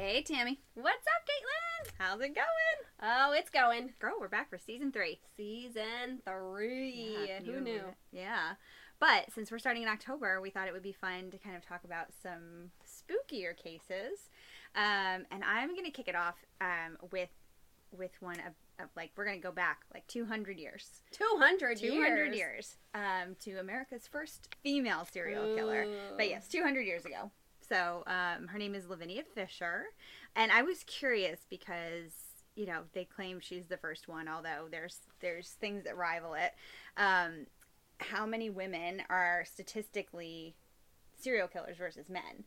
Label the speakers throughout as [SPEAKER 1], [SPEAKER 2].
[SPEAKER 1] Hey, Tammy.
[SPEAKER 2] What's up, Kaitlin?
[SPEAKER 1] How's it going?
[SPEAKER 2] Oh, it's going.
[SPEAKER 1] Girl, we're back for season three.
[SPEAKER 2] Season three.
[SPEAKER 1] Yeah,
[SPEAKER 2] Who knew?
[SPEAKER 1] Yeah. But since we're starting in October, we thought it would be fun to kind of talk about some spookier cases. Um, and I'm going to kick it off um, with with one of, of like we're going to go back like 200 years.
[SPEAKER 2] 200
[SPEAKER 1] 200
[SPEAKER 2] years.
[SPEAKER 1] years um, to America's first female serial killer. But yes, 200 years ago. So um, her name is Lavinia Fisher. And I was curious because, you know, they claim she's the first one, although there's there's things that rival it. Um, how many women are statistically serial killers versus men?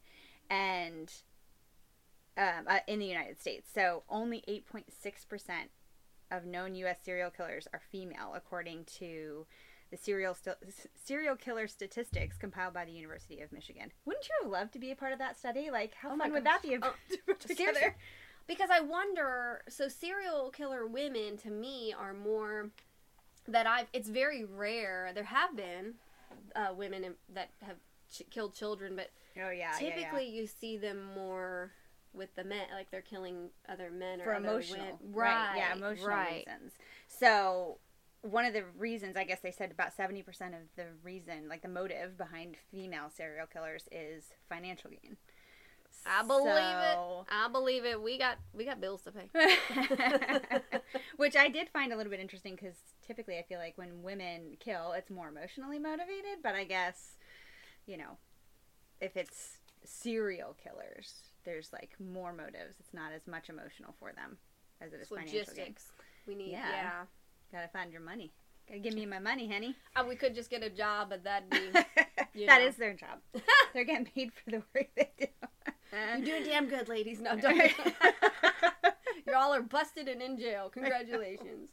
[SPEAKER 1] And um, uh, in the United States. So only 8.6% of known U.S. serial killers are female, according to the serial st- serial killer statistics compiled by the University of Michigan. Wouldn't you have loved to be a part of that study? Like, how
[SPEAKER 2] Oh
[SPEAKER 1] fun would that be
[SPEAKER 2] Oh,
[SPEAKER 1] to put together?
[SPEAKER 2] Because I wonder, so serial killer women to me are more that I've. It's very rare. There have been uh, women that have ch- killed children, but
[SPEAKER 1] Oh yeah, yeah, yeah.
[SPEAKER 2] typically you see them more with the men, like they're killing other men or
[SPEAKER 1] for emotional,
[SPEAKER 2] wom-
[SPEAKER 1] right? Yeah, emotional
[SPEAKER 2] right.
[SPEAKER 1] reasons. So one of the reasons, I guess they said about seventy percent of the reason, like the motive behind female serial killers, is financial gain.
[SPEAKER 2] I believe it. I believe it. We got we got bills to pay.
[SPEAKER 1] Which I did find a little bit interesting because typically I feel like when women kill, it's more emotionally motivated. But I guess, you know, if it's serial killers, there's like more motives. It's not as much emotional for them as it is
[SPEAKER 2] It's
[SPEAKER 1] financial gain.
[SPEAKER 2] We need
[SPEAKER 1] Yeah.
[SPEAKER 2] yeah.
[SPEAKER 1] Gotta find your money. Gotta give me my money, honey.
[SPEAKER 2] Uh, we could just get a job, but that'd be
[SPEAKER 1] That
[SPEAKER 2] know.
[SPEAKER 1] is their job. They're getting paid for the work they do.
[SPEAKER 2] You're doing damn good, ladies. No, don't. you all are busted and in jail. Congratulations.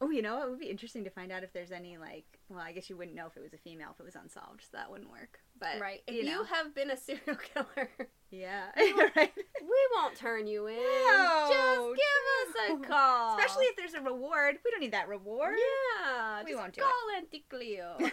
[SPEAKER 1] oh, you know, it would be interesting to find out if there's any like. Well, I guess you wouldn't know if it was a female if it was unsolved, so that wouldn't work. But
[SPEAKER 2] right. If
[SPEAKER 1] you
[SPEAKER 2] you, have been a serial killer,
[SPEAKER 1] yeah,
[SPEAKER 2] You-
[SPEAKER 1] right.
[SPEAKER 2] we won't turn you in.
[SPEAKER 1] No,
[SPEAKER 2] Just give us a call.
[SPEAKER 1] Especially if there's a reward. We don't need that reward.
[SPEAKER 2] yeah.
[SPEAKER 1] We won't do
[SPEAKER 2] call
[SPEAKER 1] it.
[SPEAKER 2] Anticlio.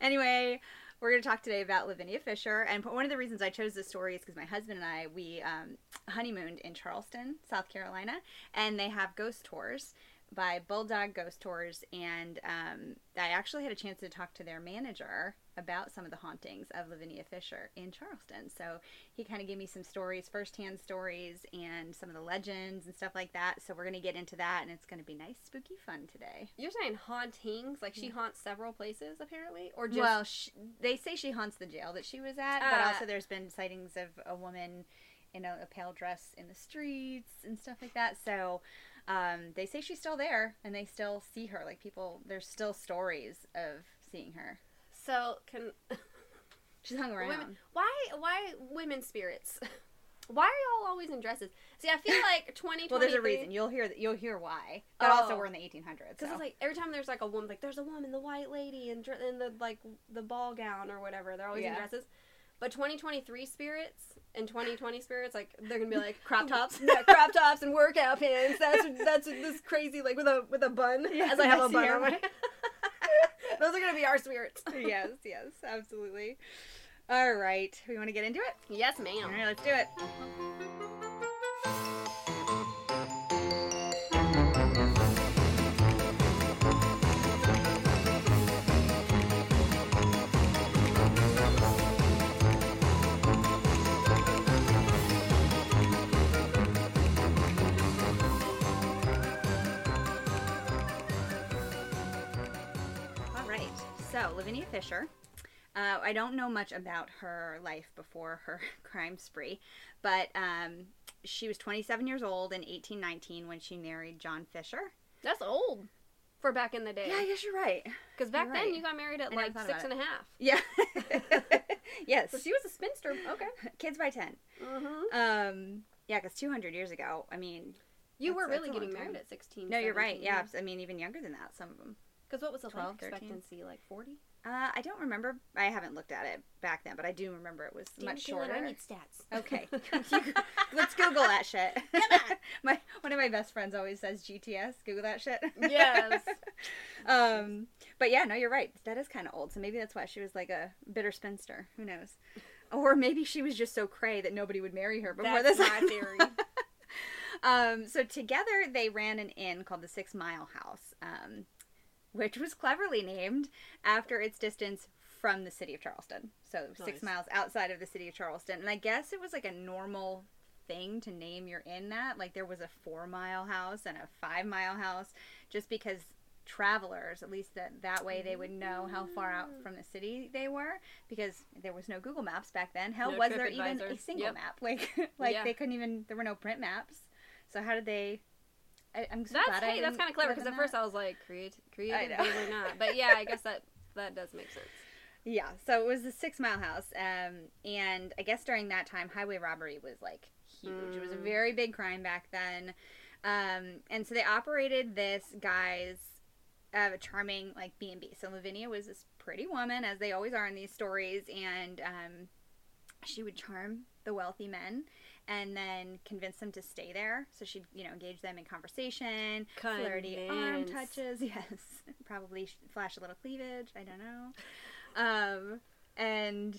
[SPEAKER 1] anyway, we're going to talk today about Lavinia Fisher, and one of the reasons I chose this story is because my husband and I we um, honeymooned in Charleston, South Carolina, and they have ghost tours by Bulldog Ghost Tours, and um, I actually had a chance to talk to their manager about some of the hauntings of Lavinia Fisher in Charleston. So he kind of gave me some stories, firsthand stories, and some of the legends and stuff like that. So we're going to get into that, and it's going to be nice, spooky fun today.
[SPEAKER 2] You're saying hauntings? Like she haunts several places, apparently, or just
[SPEAKER 1] well, sh- they say she haunts the jail that she was at, but
[SPEAKER 2] Ah.
[SPEAKER 1] also there's been sightings of a woman in a, a pale dress in the streets and stuff like that. So um, they say she's still there, and they still see her. Like people, there's still stories of seeing her.
[SPEAKER 2] So can
[SPEAKER 1] She's hung around.
[SPEAKER 2] women? Why? Why women spirits? Why are y'all always in dresses? See, I feel like twenty.
[SPEAKER 1] Well, there's a reason. You'll hear that. You'll hear why. But also,
[SPEAKER 2] Oh.
[SPEAKER 1] we're in the 1800s.
[SPEAKER 2] Because
[SPEAKER 1] so.
[SPEAKER 2] it's like every time there's like a woman, like there's a woman, the white lady, and dr- in the like the ball gown or whatever. They're always in dresses. But 2023 spirits and 2020 spirits, like they're gonna be like
[SPEAKER 1] Crop tops?
[SPEAKER 2] yeah, crop tops and workout pants. That's that's this crazy like with a with a bun.
[SPEAKER 1] Yeah,
[SPEAKER 2] as I have a bun on my. Those are gonna be our spirits.
[SPEAKER 1] yes, yes, absolutely. All right, we want to get into it.
[SPEAKER 2] Yes, ma'am.
[SPEAKER 1] All right, let's do it. Lavinia Fisher. Uh, I don't know much about her life before her crime spree, but um, she was 27 years old in 1819 when she married John Fisher.
[SPEAKER 2] That's old for back in the day.
[SPEAKER 1] Yeah, I guess you're right.
[SPEAKER 2] Because back
[SPEAKER 1] you're
[SPEAKER 2] then
[SPEAKER 1] right.
[SPEAKER 2] you got married at
[SPEAKER 1] I
[SPEAKER 2] like six and a half.
[SPEAKER 1] Yeah. yes.
[SPEAKER 2] So she was a spinster. Okay.
[SPEAKER 1] Kids by 10.
[SPEAKER 2] Mm-hmm.
[SPEAKER 1] Um, yeah, because 200 years ago, I mean,
[SPEAKER 2] You were really getting married at 16.
[SPEAKER 1] no, you're right.
[SPEAKER 2] 17,
[SPEAKER 1] Yeah, I mean, even younger than that, some of them.
[SPEAKER 2] Because what was the
[SPEAKER 1] 12,
[SPEAKER 2] life
[SPEAKER 1] 13?
[SPEAKER 2] expectancy? Like 40?
[SPEAKER 1] Uh, I don't remember. I haven't looked at it back then, but I do remember it was much shorter.
[SPEAKER 2] I need stats.
[SPEAKER 1] Okay. Let's Google that shit. My one of my best friends always says GTS. Google that shit.
[SPEAKER 2] Yes.
[SPEAKER 1] um, but yeah, no, you're right. That is kind of old. So maybe that's why she was like a bitter spinster. Who knows? Or maybe she was just so cray that nobody would marry her before
[SPEAKER 2] That's
[SPEAKER 1] this.
[SPEAKER 2] my theory.
[SPEAKER 1] um, so together they ran an inn called the Six Mile House, um, which was cleverly named after its distance from the city of Charleston. So six miles outside of the city of Charleston. And I guess it was like a normal thing to name your inn that. Like there was a four mile house and a five mile house, just because travelers, at least that that way they would know how far out mm. from the city they were because there was no Google Maps back then. Hell,
[SPEAKER 2] No
[SPEAKER 1] was there even a single
[SPEAKER 2] Yep.
[SPEAKER 1] map? Like like
[SPEAKER 2] Yeah.
[SPEAKER 1] they couldn't even there were no print maps. So how did they? I, I'm so
[SPEAKER 2] That's hey, that's kind of clever because at first. I was like, create, creative, or not. But yeah, I guess that that does make sense.
[SPEAKER 1] yeah. So it was the Six Mile House, um, and I guess during that time, highway robbery was like huge. It was a
[SPEAKER 2] Mm.
[SPEAKER 1] very big crime back then, um, and so they operated this guy's uh, charming like B and B. So Lavinia was this pretty woman, as they always are in these stories, and um, she would charm the wealthy men. And then convince them to stay there. So she'd, you know, engage them in conversation, flirty arm touches. Yes, probably flash a little cleavage. I don't know. Um, and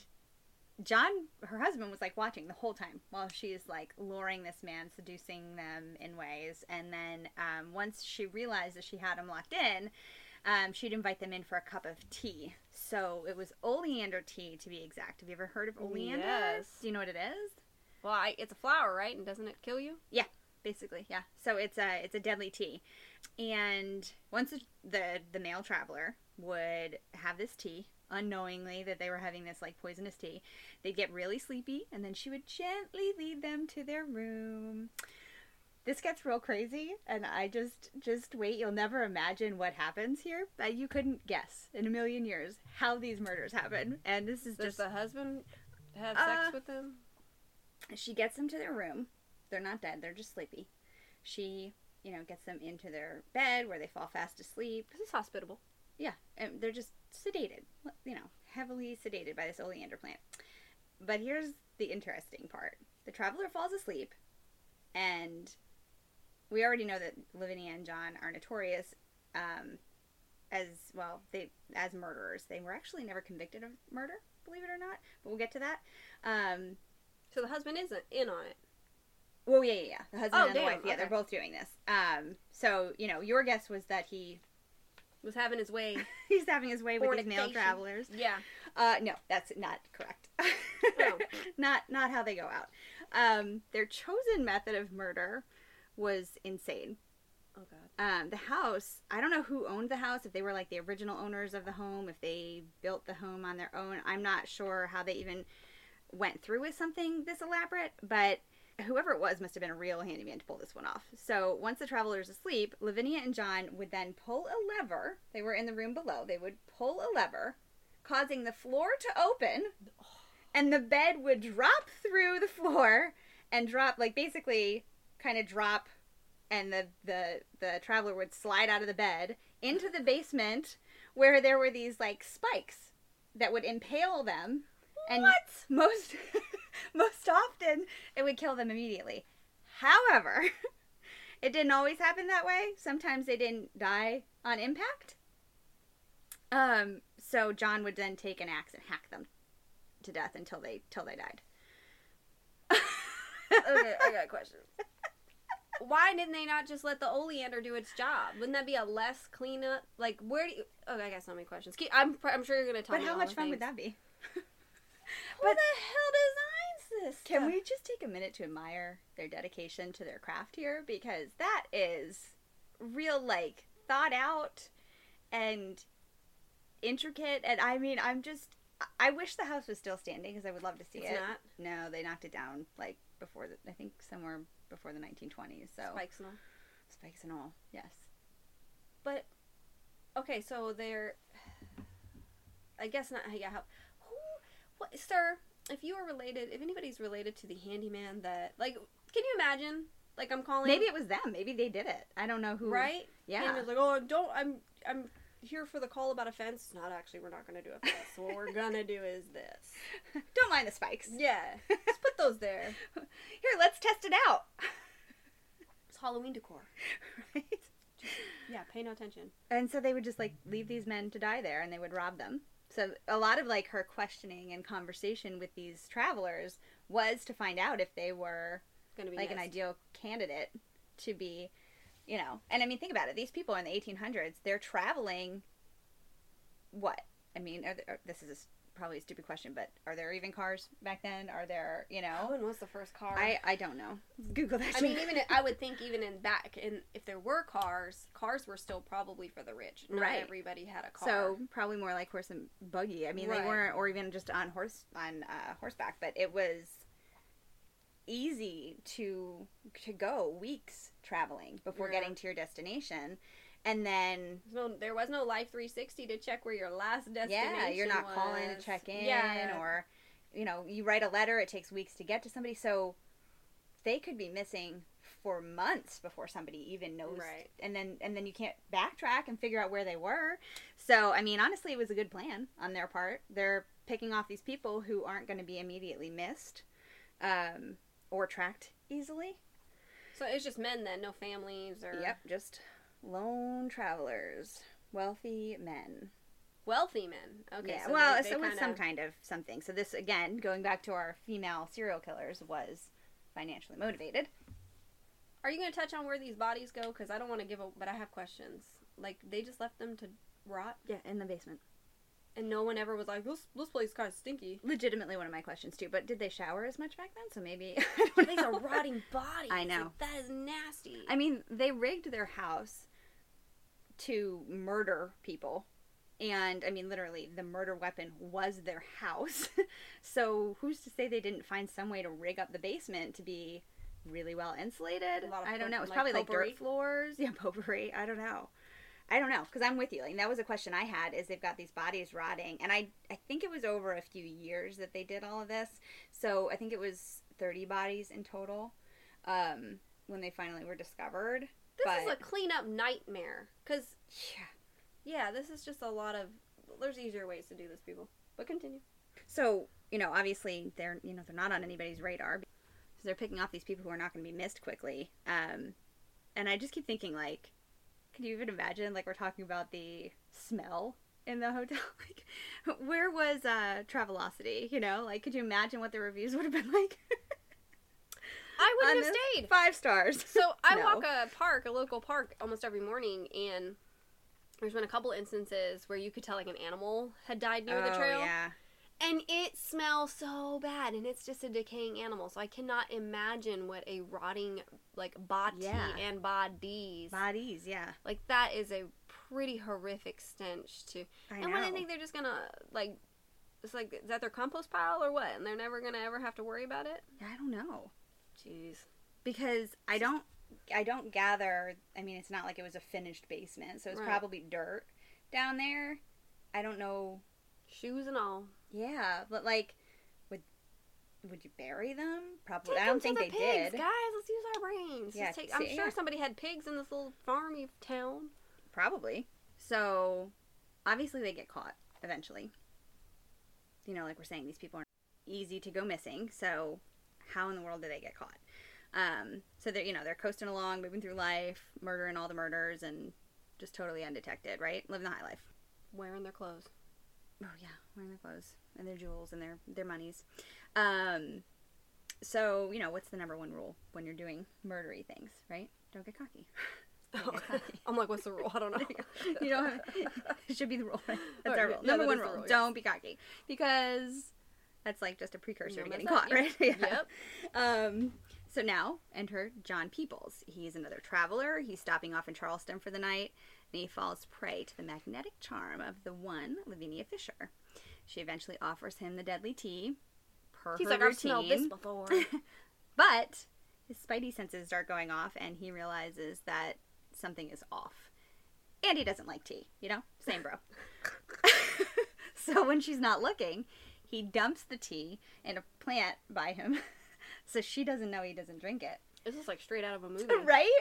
[SPEAKER 1] John, her husband, was like watching the whole time while she's like luring this man, seducing them in ways. And then um, once she realized that she had him locked in, um, she'd invite them in for a cup of tea. So it was oleander tea, to be exact. Have you ever heard of oleander?
[SPEAKER 2] Yes.
[SPEAKER 1] Do you know what it is?
[SPEAKER 2] Well, I, it's a flower, right? And doesn't it kill you?
[SPEAKER 1] Yeah, basically yeah so it's a it's a deadly tea and once the the, the male traveler would have this tea unknowingly that they were having this like poisonous tea they'd get really sleepy and then she would gently lead them to their room this gets real crazy and i just just wait you'll never imagine what happens here but you couldn't guess in a million years how these murders happen and this is
[SPEAKER 2] Does
[SPEAKER 1] just
[SPEAKER 2] the husband have
[SPEAKER 1] Uh,
[SPEAKER 2] sex with them?
[SPEAKER 1] She gets them to their room. They're not dead, they're just sleepy. She, you know, gets them into their bed where they fall fast asleep.
[SPEAKER 2] This is hospitable.
[SPEAKER 1] Yeah, and they're just sedated, you know, heavily sedated by this oleander plant. But here's the interesting part the traveler falls asleep, and we already know that Lavinia and John are notorious um, as well, they as murderers. They were actually never convicted of murder, believe it or not, but we'll get to that. Um,
[SPEAKER 2] So the husband isn't in on it.
[SPEAKER 1] Well, yeah, yeah, yeah. The husband
[SPEAKER 2] Oh,
[SPEAKER 1] and the wife, yeah, they're both doing this. Um, so you know, your guess was that he
[SPEAKER 2] Was having his way.
[SPEAKER 1] he's having his way with these male travelers.
[SPEAKER 2] Yeah.
[SPEAKER 1] Uh, no, that's not correct.
[SPEAKER 2] Oh.
[SPEAKER 1] not not how they go out. Um, their chosen method of murder was insane.
[SPEAKER 2] Oh god.
[SPEAKER 1] Um, the house, I don't know who owned the house, if they were like the original owners of the home, if they built the home on their own. I'm not sure how they even went through with something this elaborate, but whoever it was must have been a real handyman to pull this one off. So once the traveler is asleep, Lavinia and John would then pull a lever. They were in the room below. They would pull a lever, causing the floor to open, and the bed would drop through the floor and drop, like basically kind of drop and the, the the traveler would slide out of the bed into the basement where there were these like spikes that would impale them and
[SPEAKER 2] What?
[SPEAKER 1] most most often it would kill them immediately however it didn't always happen that way sometimes they didn't die on impact um so john would then take an axe and hack them to death until they till they died
[SPEAKER 2] okay, I got a question. Why didn't they not just let the oleander do its job? Wouldn't that be a less cleanup? Like, where do you? Okay, I got so many questions. I'm I'm sure you're gonna tell
[SPEAKER 1] but
[SPEAKER 2] me.
[SPEAKER 1] how much fun would that be
[SPEAKER 2] Who
[SPEAKER 1] But-
[SPEAKER 2] the hell designs this?
[SPEAKER 1] Can
[SPEAKER 2] stuff?
[SPEAKER 1] we just take a minute to admire their dedication to their craft here? Because that is real, like, thought out and intricate. And I mean, I'm just. I wish the house was still standing because I would love to see
[SPEAKER 2] It's
[SPEAKER 1] it.
[SPEAKER 2] not
[SPEAKER 1] No, they knocked it down, like, before the. I think somewhere before the 1920s. So.
[SPEAKER 2] spikes and all.
[SPEAKER 1] Spikes and all, yes.
[SPEAKER 2] But okay, so they're. I guess not. Yeah. How? What, sir? If you are related, if anybody's related to the handyman that, like, can you imagine? Like, I'm calling.
[SPEAKER 1] Maybe it was them. Maybe they did it. I don't know who.
[SPEAKER 2] right.
[SPEAKER 1] Yeah.
[SPEAKER 2] Handyman's like, oh, don't. I'm. I'm here for the call about a fence. Not actually. We're not gonna do a fence. what we're gonna do is this.
[SPEAKER 1] Don't mind the spikes.
[SPEAKER 2] Yeah. Just put those there.
[SPEAKER 1] Here, let's test it out.
[SPEAKER 2] It's Halloween decor.
[SPEAKER 1] right?
[SPEAKER 2] Yeah. Pay no attention.
[SPEAKER 1] And so they would just like leave these men to die there and they would rob them. So a lot of like her questioning and conversation with these travelers was to find out if they were
[SPEAKER 2] Gonna be
[SPEAKER 1] like an ideal candidate to be, you know. And I mean, think about it. These people in the 1800s, they're traveling. What? I mean, are are- this is probably a stupid question, but are there even cars back then? Are there, you know?
[SPEAKER 2] When was the first car?
[SPEAKER 1] I I don't know. Google that.
[SPEAKER 2] I mean, even I would think even in back in if there were cars, cars were still probably for the rich. Not
[SPEAKER 1] Right.
[SPEAKER 2] everybody had a car.
[SPEAKER 1] So probably more like horse and buggy. I mean,
[SPEAKER 2] Right.
[SPEAKER 1] they weren't, or even just on horse on uh, horseback, but it was easy to to go weeks traveling before
[SPEAKER 2] Yeah.
[SPEAKER 1] getting to your destination, and then
[SPEAKER 2] no, there was no Life 360 to check where your last destination.
[SPEAKER 1] yeah, you're not calling to check in,
[SPEAKER 2] Yeah.
[SPEAKER 1] or you know, you write a letter. It takes weeks to get to somebody, so they could be missing for months before somebody even knows
[SPEAKER 2] Right.
[SPEAKER 1] and then and then you can't backtrack and figure out where they were so i mean honestly it was a good plan on their part they're picking off these people who aren't going to be immediately missed um, or tracked easily
[SPEAKER 2] So it's just men then, no families or
[SPEAKER 1] yep just lone travelers wealthy men
[SPEAKER 2] wealthy men. Okay,
[SPEAKER 1] yeah
[SPEAKER 2] so
[SPEAKER 1] well
[SPEAKER 2] they,
[SPEAKER 1] so
[SPEAKER 2] they
[SPEAKER 1] it was some
[SPEAKER 2] kinda-
[SPEAKER 1] kind of something so this again going back to our female serial killers was financially motivated
[SPEAKER 2] Are you going to touch on where these bodies go? Because I don't want to give a, but I have questions. Like they just left them to rot,
[SPEAKER 1] yeah in the basement
[SPEAKER 2] and no one ever was like, "This this place is kind of stinky."
[SPEAKER 1] legitimately one of my questions too but did they shower as much back then so maybe I don't
[SPEAKER 2] These are rotting bodies.
[SPEAKER 1] I know.
[SPEAKER 2] Like, that is nasty.
[SPEAKER 1] I mean, they rigged their house to murder people. And I mean, literally, the murder weapon was their house. so who's to say they didn't find some way to rig up the basement to be really well insulated?
[SPEAKER 2] A lot of
[SPEAKER 1] I don't know. It's
[SPEAKER 2] like
[SPEAKER 1] probably like
[SPEAKER 2] potpourri?
[SPEAKER 1] dirt floors. Yeah, potpourri. I don't know. I don't know because I'm with you. Like that was a question I had. Is they've got these bodies rotting, and I I think it was over a few years that they did all of this. So I think it was 30 bodies in total um, when they finally were discovered.
[SPEAKER 2] this
[SPEAKER 1] but
[SPEAKER 2] is a cleanup nightmare. Because
[SPEAKER 1] yeah,
[SPEAKER 2] yeah, this is just a lot of. There's easier ways to do this, people. But continue.
[SPEAKER 1] So, you know, obviously they're you know they're not on anybody's radar. So they're picking off these people who are not going to be missed quickly. Um, and I just keep thinking like, can you even imagine like we're talking about the smell in the hotel? like, where was uh, Travelocity? You know, like could you imagine what the reviews would have been like?
[SPEAKER 2] I wouldn't have stayed.
[SPEAKER 1] Five stars.
[SPEAKER 2] So I
[SPEAKER 1] No.
[SPEAKER 2] walk a park, a local park, almost every morning, and there's been a couple instances where you could tell like an animal had died near the
[SPEAKER 1] Oh,
[SPEAKER 2] trail,
[SPEAKER 1] Yeah.
[SPEAKER 2] And it smells so bad, and it's just a decaying animal. So I cannot imagine what a rotting like body
[SPEAKER 1] Yeah.
[SPEAKER 2] and bodies
[SPEAKER 1] Bodies. Yeah.
[SPEAKER 2] like that is a pretty horrific stench to.
[SPEAKER 1] I
[SPEAKER 2] and
[SPEAKER 1] know.
[SPEAKER 2] what do you think they're just gonna like? It's like is that their compost pile or what? And they're never gonna ever have to worry about it.
[SPEAKER 1] I don't know.
[SPEAKER 2] Jeez.
[SPEAKER 1] because I don't I don't gather I mean it's not like it was a finished basement so it's
[SPEAKER 2] Right.
[SPEAKER 1] probably dirt down there I don't know
[SPEAKER 2] Shoes and all.
[SPEAKER 1] Yeah but like would would you bury them probably
[SPEAKER 2] Take
[SPEAKER 1] I don't think
[SPEAKER 2] to
[SPEAKER 1] they
[SPEAKER 2] the pigs,
[SPEAKER 1] did
[SPEAKER 2] guys. Let's use our brains.
[SPEAKER 1] Yeah,
[SPEAKER 2] take, I'm
[SPEAKER 1] see,
[SPEAKER 2] sure
[SPEAKER 1] yeah.
[SPEAKER 2] somebody had pigs in this little farmy town.
[SPEAKER 1] probably so obviously they get caught eventually you know like we're saying these people are easy to go missing so how in the world do they get caught um so they're you know they're coasting along moving through life murdering all the murders and just totally undetected right living the high life
[SPEAKER 2] Wearing their clothes.
[SPEAKER 1] Oh yeah, wearing their clothes and their jewels and their their monies. Um, so you know what's the number one rule when you're doing murdery things, right? Don't get cocky. Don't get cocky.
[SPEAKER 2] I'm like, what's the rule? I don't know.
[SPEAKER 1] you don't. Have, it should be the rule. Right? That's
[SPEAKER 2] Right,
[SPEAKER 1] our rule.
[SPEAKER 2] yeah,
[SPEAKER 1] number one rule:
[SPEAKER 2] yes.
[SPEAKER 1] don't be cocky because that's like just a precursor
[SPEAKER 2] No,
[SPEAKER 1] to getting caught, right? yeah.
[SPEAKER 2] Yep.
[SPEAKER 1] Um, so now enter John Peeples. He's another traveler. He's stopping off in Charleston for the night, he falls prey to the magnetic charm of the one Lavinia Fisher. She eventually offers him the deadly tea, per
[SPEAKER 2] He's
[SPEAKER 1] her
[SPEAKER 2] like, I've smelled this
[SPEAKER 1] routine.
[SPEAKER 2] before.
[SPEAKER 1] But his spidey senses start going off, and he realizes that something is off. And he doesn't like tea, you know? Same bro. so when she's not looking, he dumps the tea in a plant by him, so she doesn't know he doesn't drink it.
[SPEAKER 2] this is like straight out of a movie.
[SPEAKER 1] right?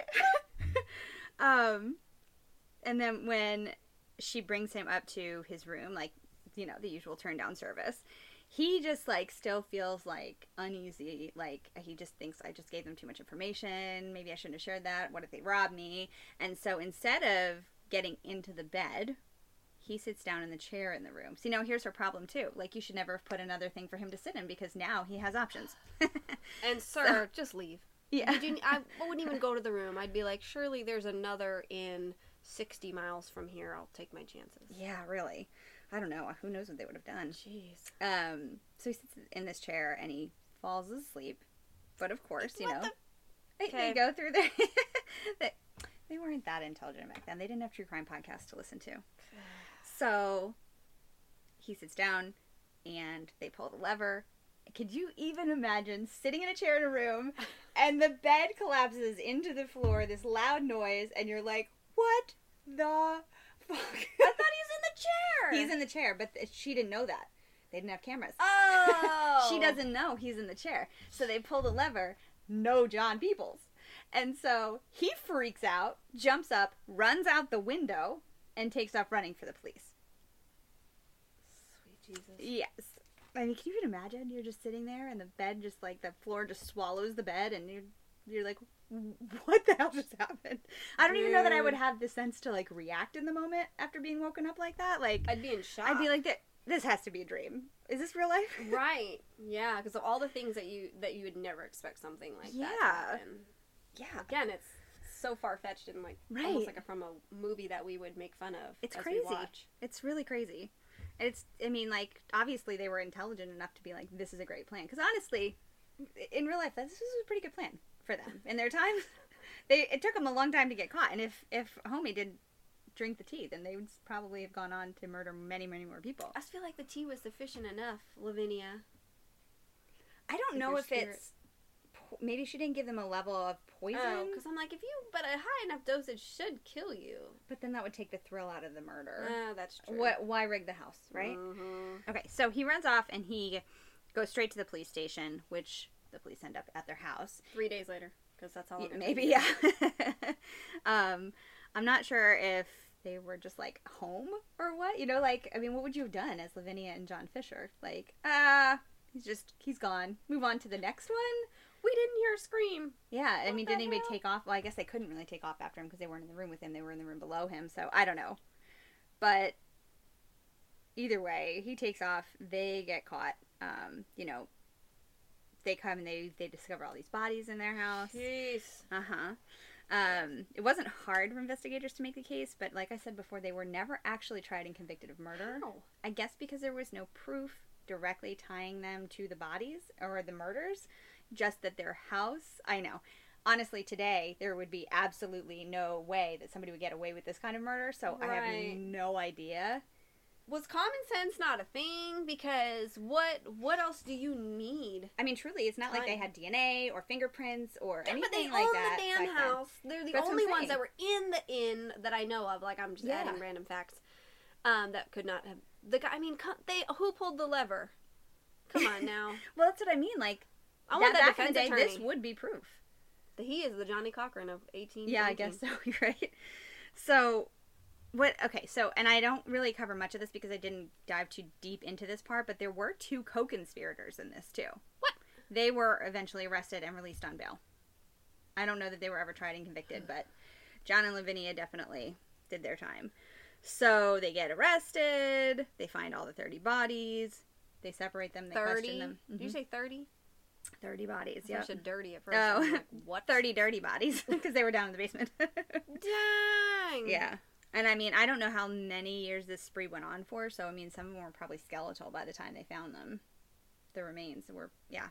[SPEAKER 1] um, and then when she brings him up to his room, like you know the usual turn down service, he just like still feels like uneasy. Like he just thinks I just gave them too much information. Maybe I shouldn't have shared that. What if they rob me? And so instead of getting into the bed, he sits down in the chair in the room. See, now here's her problem too. Like, you should never have put another thing for him to sit in because now he has options.
[SPEAKER 2] And sir, just leave.
[SPEAKER 1] yeah.
[SPEAKER 2] You, I wouldn't even go to the room. I'd be like, surely there's another in 60 miles from here. I'll take my chances.
[SPEAKER 1] Yeah, really. I don't know. Who knows what they would have done.
[SPEAKER 2] Jeez.
[SPEAKER 1] Um, so he sits in this chair and he falls asleep. But of course, you
[SPEAKER 2] What
[SPEAKER 1] know,
[SPEAKER 2] the-
[SPEAKER 1] they, they go through their. they, they weren't that intelligent back then. They didn't have true crime podcasts to listen to. So he sits down and they pull the lever. Could you even imagine sitting in a chair in a room and the bed collapses into the floor, this loud noise, and you're like, what the fuck?
[SPEAKER 2] I thought he was in the chair.
[SPEAKER 1] He's in the chair, but th- she didn't know that. They didn't have cameras.
[SPEAKER 2] Oh.
[SPEAKER 1] she doesn't know he's in the chair. So they pull the lever, no John Peeples. And so he freaks out, jumps up, runs out the window, and takes off running for the police.
[SPEAKER 2] Sweet Jesus.
[SPEAKER 1] Yes. I mean, can you even imagine? You're just sitting there and the bed just like the floor just swallows the bed and you're you're like what the hell just happened? I don't even know that I would have the sense to like react in the moment after being woken up like that. Like
[SPEAKER 2] I'd be in shock.
[SPEAKER 1] I'd be like "Th- this has to be a dream. Is this real life?
[SPEAKER 2] right. Yeah, because of all the things that you that you would never expect something like that
[SPEAKER 1] Yeah. Yeah.
[SPEAKER 2] Again, it's so far fetched and like
[SPEAKER 1] Right.
[SPEAKER 2] almost like a, from a movie that we would make fun of.
[SPEAKER 1] It's
[SPEAKER 2] as
[SPEAKER 1] crazy. It's really crazy. It's, I mean, like, obviously they were intelligent enough to be like, this is a great plan. Because honestly, in real life, this was a pretty good plan for them. In their time, they it took them a long time to get caught. And if, if Homie did drink the tea, then they would probably have gone on to murder many, many more people.
[SPEAKER 2] I just feel like the tea was sufficient enough, Lavinia.
[SPEAKER 1] I don't
[SPEAKER 2] With
[SPEAKER 1] know
[SPEAKER 2] your
[SPEAKER 1] if it's, maybe she didn't give them a level of poison.
[SPEAKER 2] Oh, because I'm like, if you, but a high enough dosage should kill you.
[SPEAKER 1] But then that would take the thrill out of the murder.
[SPEAKER 2] Ah, that's true.
[SPEAKER 1] What? Why rig the house, right?
[SPEAKER 2] Mhm.
[SPEAKER 1] Okay, so he runs off and he goes straight to the police station, which the police end up at their house.
[SPEAKER 2] Three days later, because that's all.
[SPEAKER 1] Yeah, maybe, yeah. um, I'm not sure if they were just like home or what. You know, like I mean, what would you have done as Lavinia and John Fisher? Like, ah, he's just he's gone. Move on to the next one.
[SPEAKER 2] We didn't hear a scream.
[SPEAKER 1] Yeah, I mean, didn't anybody
[SPEAKER 2] hell?
[SPEAKER 1] take off? Well, I guess they couldn't really take off after him because they weren't in the room with him. They were in the room below him. So I don't know. But either way, he takes off. They get caught. Um, you know, they come and they they discover all these bodies in their house.
[SPEAKER 2] Jeez.
[SPEAKER 1] Uh huh. Um, it wasn't hard for investigators to make the case, but like I said before, they were never actually tried and convicted of murder.
[SPEAKER 2] How?
[SPEAKER 1] I guess because there was no proof directly tying them to the bodies or the murders, just that their house. I know. Honestly, today there would be absolutely no way that somebody would get away with this kind of murder, so I have no idea.
[SPEAKER 2] Was common sense not a thing? Because what what else do you need?
[SPEAKER 1] I mean, truly, it's not like they had DNA or fingerprints or
[SPEAKER 2] Yeah,
[SPEAKER 1] anything
[SPEAKER 2] but they
[SPEAKER 1] like
[SPEAKER 2] own
[SPEAKER 1] that.
[SPEAKER 2] the damn
[SPEAKER 1] back then.
[SPEAKER 2] house. They're the
[SPEAKER 1] That's what I'm
[SPEAKER 2] only ones
[SPEAKER 1] saying.
[SPEAKER 2] that were in the inn that I know of. Like I'm just
[SPEAKER 1] Yeah.
[SPEAKER 2] adding random facts. Um, that could not have the guy. I mean, co- they who pulled the lever? Come on now.
[SPEAKER 1] Well, that's what I mean. Like,
[SPEAKER 2] I want that
[SPEAKER 1] back in
[SPEAKER 2] defense
[SPEAKER 1] the day,
[SPEAKER 2] attorney.
[SPEAKER 1] this would be proof.
[SPEAKER 2] He is the Johnnie Cochran of eighteen.
[SPEAKER 1] Yeah, I guess so. You're right. So, what? Okay, so and I don't really cover much of this because I didn't dive too deep into this part, but there were two co-conspirators in this too.
[SPEAKER 2] What?
[SPEAKER 1] They were eventually arrested and released on bail. I don't know that they were ever tried and convicted, but John and Lavinia definitely did their time. So they get arrested. They find all the thirty bodies. They separate them. They
[SPEAKER 2] Thirty.
[SPEAKER 1] question them.
[SPEAKER 2] Did you
[SPEAKER 1] Mhm.
[SPEAKER 2] say thirty?
[SPEAKER 1] thirty bodies?
[SPEAKER 2] Yeah. I said dirty at first.
[SPEAKER 1] Oh.
[SPEAKER 2] Like, what?
[SPEAKER 1] 30 dirty bodies because they were down in the basement.
[SPEAKER 2] Dang.
[SPEAKER 1] Yeah. And I mean, I don't know how many years this spree went on for, so I mean, some of them were probably skeletal by the time they found them. The remains were, yeah.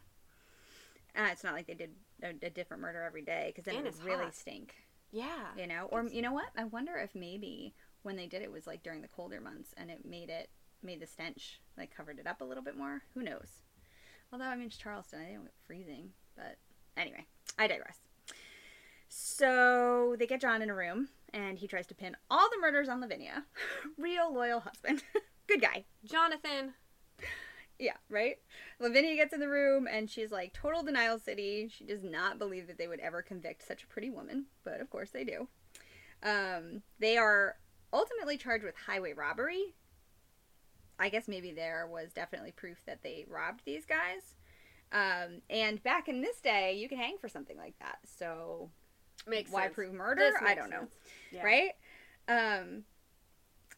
[SPEAKER 1] Uh, it's not like they did a, a different murder every day because then
[SPEAKER 2] And
[SPEAKER 1] it would really
[SPEAKER 2] hot.
[SPEAKER 1] stink,
[SPEAKER 2] Yeah.
[SPEAKER 1] you know? Or,
[SPEAKER 2] It's-
[SPEAKER 1] you know what? I wonder if maybe when they did it was like during the colder months and it made it, made the stench, like covered it up a little bit more. Who knows? Although, I mean, it's Charleston. I don't get freezing. But anyway, I digress. So they get John in a room, and he tries to pin all the murders on Lavinia. Real loyal husband. Good guy.
[SPEAKER 2] Jonathan.
[SPEAKER 1] Yeah, right? Lavinia gets in the room, and she's like, total denial city. She does not believe that they would ever convict such a pretty woman, but of course they do. Um, they are ultimately charged with highway robbery. I guess maybe there was definitely proof that they robbed these guys. Um, and back in this day, you can hang for something like that. So
[SPEAKER 2] Makes
[SPEAKER 1] why
[SPEAKER 2] sense.
[SPEAKER 1] prove murder? I don't know.
[SPEAKER 2] Yeah.
[SPEAKER 1] Right? Um,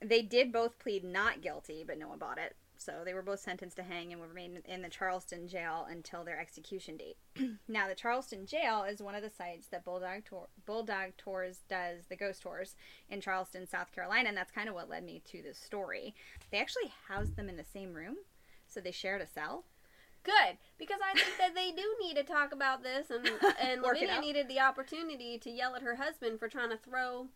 [SPEAKER 1] they did both plead not guilty, but no one bought it. So they were both sentenced to hang and would remain in the Charleston jail until their execution date. now, the Charleston jail is one of the sites that Bulldog, Tour- Bulldog Tours does the ghost tours in Charleston, South Carolina, and that's kind of what led me to this story. They actually housed them in the same room, so they shared a cell.
[SPEAKER 2] Good, because I think that they do need to talk about this, and and Lavinia needed the opportunity to yell at her husband for trying to throw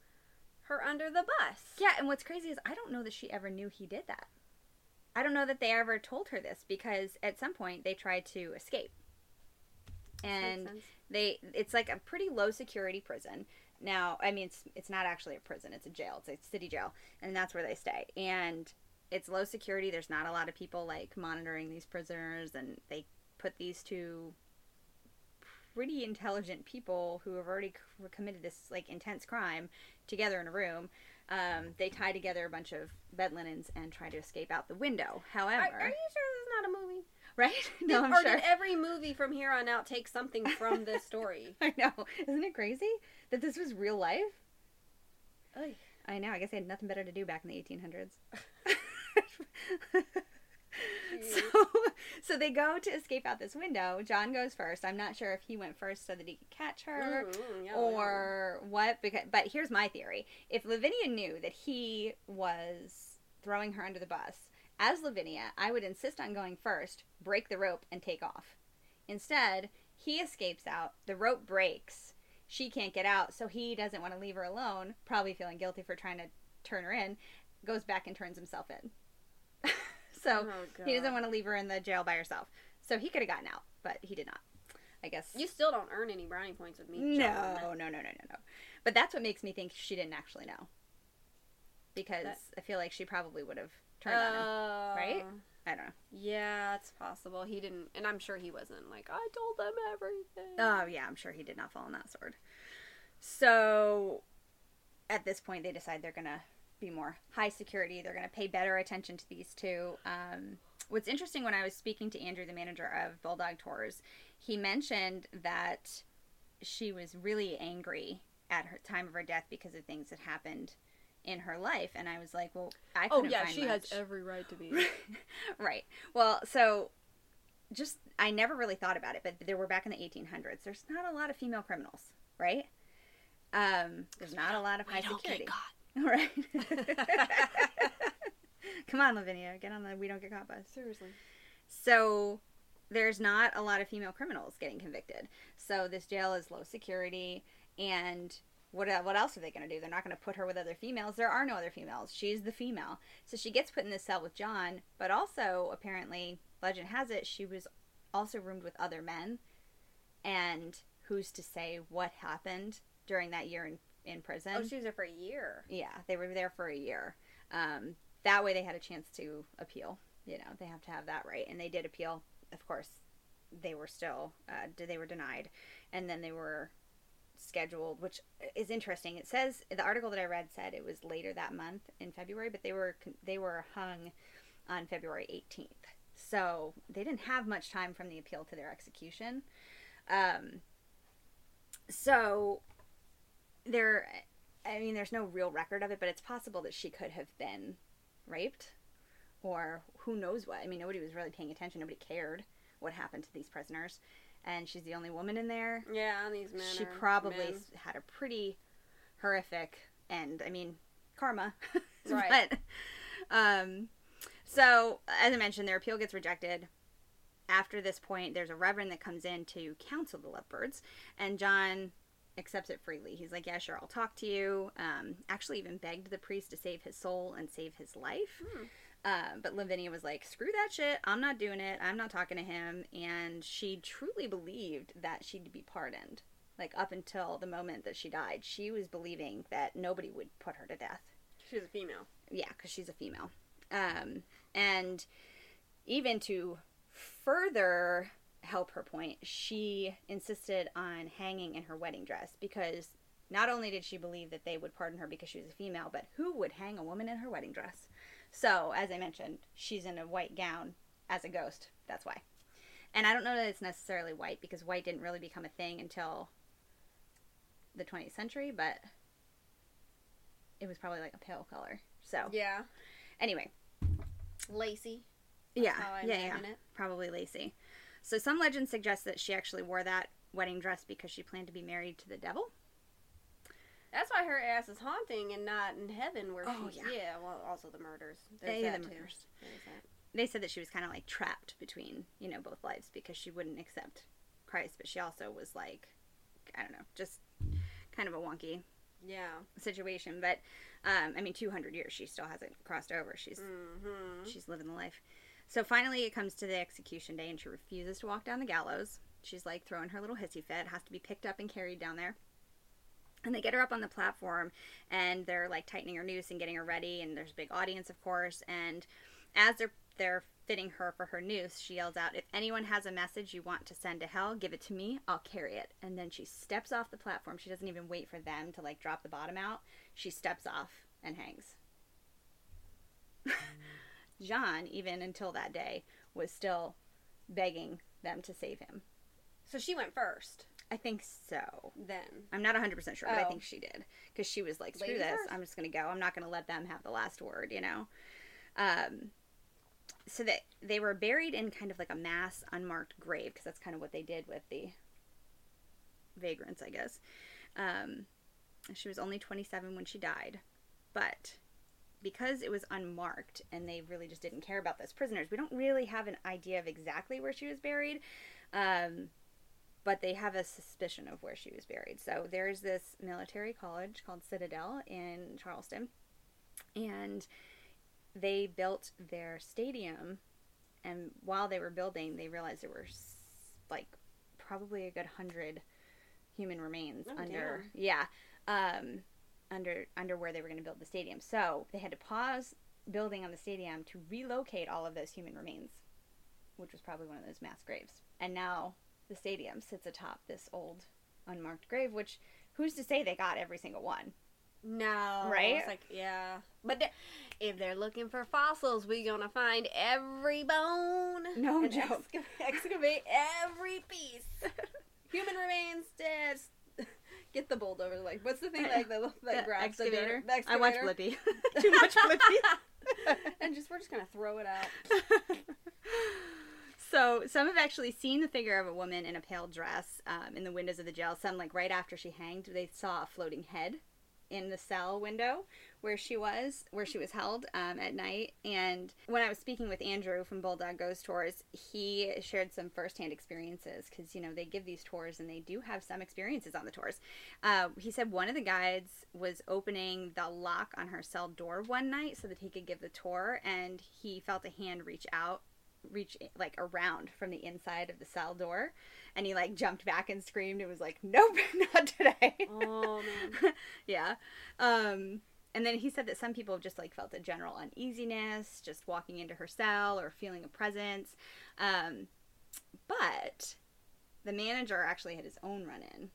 [SPEAKER 2] her under the bus.
[SPEAKER 1] Yeah, and what's crazy is I don't know that she ever knew he did that. I don't know that they ever told her this because at some point they tried to escape. And they it's like a pretty low security prison. Now, I mean it's it's not actually a prison, it's a jail. It's a city jail, and that's where they stay. And it's low security. There's not a lot of people like monitoring these prisoners and they put these two pretty intelligent people who have already c- committed this like intense crime together in a room. Um, they tie together a bunch of bed linens and try to escape out the window. However,
[SPEAKER 2] Are, are you sure this is not a movie?
[SPEAKER 1] right? No, I'm
[SPEAKER 2] or
[SPEAKER 1] sure.
[SPEAKER 2] did every movie from here on out take something from this story?
[SPEAKER 1] I know. Isn't it crazy that this was real life?
[SPEAKER 2] Oy.
[SPEAKER 1] I know. I guess they had nothing better to do back in the 1800s. so, so they go to escape out this window. John goes first. I'm not sure if he went first so that he could catch her
[SPEAKER 2] Mm, yeah,
[SPEAKER 1] or what. Because, but here's my theory: if Lavinia knew that he was throwing her under the bus, as Lavinia, I would insist on going first, break the rope, and take off. Instead, he escapes out. The rope breaks. She can't get out, so he doesn't want to leave her alone. Probably feeling guilty for trying to turn her in. Goes back and turns himself in. so
[SPEAKER 2] Oh,
[SPEAKER 1] he doesn't want to leave her in the jail by herself. So he could have gotten out, but he did not. I guess.
[SPEAKER 2] You still don't earn any brownie points with me.
[SPEAKER 1] No, no, no, no, no, no. But that's what makes me think she didn't actually know. Because
[SPEAKER 2] That-
[SPEAKER 1] I feel like she probably would have turned on him.
[SPEAKER 2] Uh,
[SPEAKER 1] right? I don't know.
[SPEAKER 2] Yeah, it's possible. He didn't, and I'm sure he wasn't like, I told them everything.
[SPEAKER 1] Oh, yeah, I'm sure he did not fall on that sword. So at this point, they decide they're going to be more high security. They're going to pay better attention to these two. Um, what's interesting when I was speaking to Andrew, the manager of Bulldog Tours, he mentioned that she was really angry at her time of her death because of things that happened in her life. And I was like, well, I
[SPEAKER 2] oh
[SPEAKER 1] couldn't
[SPEAKER 2] yeah, she has every right to be.
[SPEAKER 1] right. Well, so just I never really thought about it, but there were back in the 1800s. There's not a lot of female criminals, right? Um, there's not a lot of high security. Right. Come on, Lavinia, get on the we don't get caught bus.
[SPEAKER 2] Seriously.
[SPEAKER 1] So there's not a lot of female criminals getting convicted. So this jail is low security and what uh, what else are they going to do? They're not going to put her with other females. There are no other females. She's the female. So she gets put in this cell with John, but also apparently legend has it she was also roomed with other men. And who's to say what happened during that year in in prison?
[SPEAKER 2] Oh, she was there for a year.
[SPEAKER 1] Yeah, they were there for a year. Um, that way they had a chance to appeal. You know, they have to have that right, and they did appeal. Of course, they were still uh, they were denied, and then they were scheduled, which is interesting. It says the article that I read said it was later that month in February, but they were they were hung on February 18th. So they didn't have much time from the appeal to their execution. Um, so there I mean, there's no real record of it, but it's possible that she could have been raped, or who knows what. I mean, nobody was really paying attention. Nobody cared what happened to these prisoners, and she's the only woman in there.
[SPEAKER 2] Yeah, these men.
[SPEAKER 1] she probably
[SPEAKER 2] men.
[SPEAKER 1] had a pretty horrific end. I mean, karma,
[SPEAKER 2] Right.
[SPEAKER 1] but um, so as I mentioned, their appeal gets rejected. After this point, there's a reverend that comes in to counsel the lovebirds, and John accepts it freely. He's like, "Yeah, sure, I'll talk to you." Um, actually, even begged the priest to save his soul and save his life.
[SPEAKER 2] Hmm.
[SPEAKER 1] Um, but Lavinia was like, "Screw that shit! I'm not doing it. I'm not talking to him." And she truly believed that she'd be pardoned. Like up until the moment that she died, she was believing that nobody would put her to death.
[SPEAKER 2] She was a female.
[SPEAKER 1] Yeah, because she's a female. Um, and even to further help her point, she insisted on hanging in her wedding dress because not only did she believe that they would pardon her because she was a female, but who would hang a woman in her wedding dress? So, as I mentioned, she's in a white gown as a ghost. That's why. And I don't know that it's necessarily white because white didn't really become a thing until the 20th century, but it was probably like a pale color. So
[SPEAKER 2] Yeah.
[SPEAKER 1] anyway, yeah,
[SPEAKER 2] How I
[SPEAKER 1] yeah, yeah,
[SPEAKER 2] it.
[SPEAKER 1] probably Lacey. So some legends suggest that she actually wore that wedding dress because she planned to be married to the devil.
[SPEAKER 2] That's why her ass is haunting and not in heaven where
[SPEAKER 1] Oh,
[SPEAKER 2] she's
[SPEAKER 1] yeah.
[SPEAKER 2] yeah. Well, also the murders. There's
[SPEAKER 1] Yeah, the murders. They said that she was kind of like trapped between you know both lives because she wouldn't accept Christ, but she also was like, I don't know, just kind of a wonky
[SPEAKER 2] Yeah.
[SPEAKER 1] situation. But um, I mean, 200 years, she still hasn't crossed over. She's
[SPEAKER 2] Mm-hmm.
[SPEAKER 1] she's living the life. So finally, it comes to the execution day, and she refuses to walk down the gallows. She's like throwing her little hissy fit, has to be picked up and carried down there. And they get her up on the platform, and they're like tightening her noose and getting her ready. And there's a big audience, of course. And as they're they're fitting her for her noose, she yells out, "If anyone has a message you want to send to hell, give it to me. I'll carry it." And then she steps off the platform. She doesn't even wait for them to like drop the bottom out. She steps off and hangs. John, even until that day, was still begging them to save him.
[SPEAKER 2] So she went first.
[SPEAKER 1] I think so.
[SPEAKER 2] Then.
[SPEAKER 1] I'm not 100% sure, but I
[SPEAKER 2] Oh.
[SPEAKER 1] think she did. Because she was like, screw
[SPEAKER 2] Lady
[SPEAKER 1] this.
[SPEAKER 2] first?
[SPEAKER 1] I'm just going to go. I'm not going to let them have the last word, you know? Um, so that they were buried in kind of like a mass unmarked grave, because that's kind of what they did with the vagrants, I guess. Um, she was only 27 when she died. But because it was unmarked and they really just didn't care about those prisoners, we don't really have an idea of exactly where she was buried. Um, but they have a suspicion of where she was buried. So there's this military college called Citadel in Charleston, and they built their stadium. And while they were building, they realized there were like probably a good hundred human remains
[SPEAKER 2] Oh,
[SPEAKER 1] under yeah um, under under where they were going to build the stadium. So they had to pause building on the stadium to relocate all of those human remains, which was probably one of those mass graves. And now the stadium sits atop this old unmarked grave, which who's to say they got every single one?
[SPEAKER 2] No.
[SPEAKER 1] Right?
[SPEAKER 2] It's like, yeah. But th- if they're looking for fossils, we gonna find every bone.
[SPEAKER 1] No joke.
[SPEAKER 2] exca- excavate every piece. Human remains, dead. Get the bulldozer. Like, what's the thing like that, that
[SPEAKER 1] The
[SPEAKER 2] grabs the
[SPEAKER 1] excavator.
[SPEAKER 2] dirt? The
[SPEAKER 1] I watch. Blippi. Too much Blippi.
[SPEAKER 2] and just we're just gonna throw it out.
[SPEAKER 1] so some have actually seen the figure of a woman in a pale dress um, in the windows of the jail. Some, like right after she hanged, they saw a floating head in the cell window where she was, where she was held um, at night. And when I was speaking with Andrew from Bulldog Ghost Tours, he shared some firsthand experiences because you know they give these tours and they do have some experiences on the tours. Uh, he said one of the guides was opening the lock on her cell door one night so that he could give the tour, and he felt a hand reach out reach like around from the inside of the cell door and he like jumped back and screamed and was like nope not today.
[SPEAKER 2] Oh man.
[SPEAKER 1] yeah. Um and then he said that some people just like felt a general uneasiness just walking into her cell or feeling a presence. Um but the manager actually had his own run-in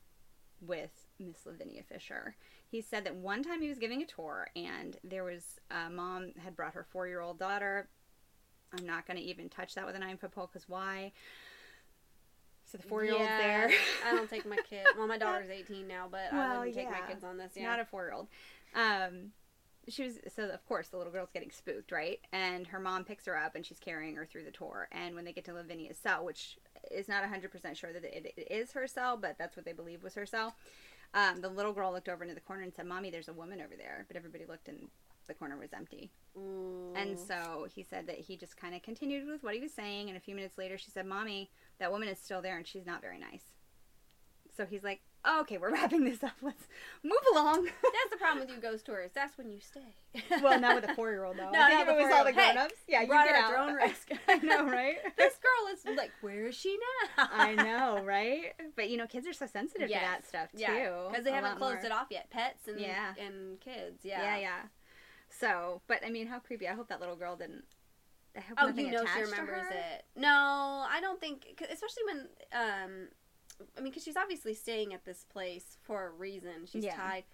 [SPEAKER 1] with miss lavinia fisher. He said that one time he was giving a tour and there was a mom had brought her four-year-old daughter. I'm not going to even touch that with a nine foot pole because why so the four-year-old's
[SPEAKER 2] Yeah,
[SPEAKER 1] there
[SPEAKER 2] I don't take my kid. Well, my daughter's 18 now, but I
[SPEAKER 1] Well,
[SPEAKER 2] wouldn't take my kids on this. Yeah.
[SPEAKER 1] not a four year old. Um, she was so of course the little girl's getting spooked, right? And her mom picks her up and she's carrying her through the tour. And when they get to Lavinia's cell, which is not hundred percent sure that it, it is her cell, but that's what they believe was her cell. Um, the little girl looked over into the corner and said, "Mommy, there's a woman over there." But everybody looked and the corner was empty.
[SPEAKER 2] Ooh.
[SPEAKER 1] And so he said that he just kind of continued with what he was saying. And a few minutes later, she said, "Mommy, that woman is still there and she's not very nice." So he's like, oh, "Okay, we're wrapping this up. Let's move along."
[SPEAKER 2] That's the problem with you ghost tours. That's when you stay.
[SPEAKER 1] well, not with a four-year-old though.
[SPEAKER 2] No,
[SPEAKER 1] I
[SPEAKER 2] not
[SPEAKER 1] think it was all the
[SPEAKER 2] four-year-old. Hey,
[SPEAKER 1] grown-ups. yeah, you get out.
[SPEAKER 2] your own risk.
[SPEAKER 1] I know, right?
[SPEAKER 2] this girl is like, where is she now?
[SPEAKER 1] I know, right? But you know, kids are so sensitive
[SPEAKER 2] Yes.
[SPEAKER 1] to that stuff too.
[SPEAKER 2] Yeah, because they
[SPEAKER 1] a
[SPEAKER 2] haven't closed
[SPEAKER 1] more.
[SPEAKER 2] it off yet. Pets and
[SPEAKER 1] Yeah.
[SPEAKER 2] and kids. Yeah.
[SPEAKER 1] Yeah, yeah. So, but I mean, how creepy! I hope that little girl didn't. I hope
[SPEAKER 2] Oh, you know she remembers it. No, I don't think, 'cause- especially when, um, I mean, because she's obviously staying at this place for a reason. She's
[SPEAKER 1] Yeah.
[SPEAKER 2] tied,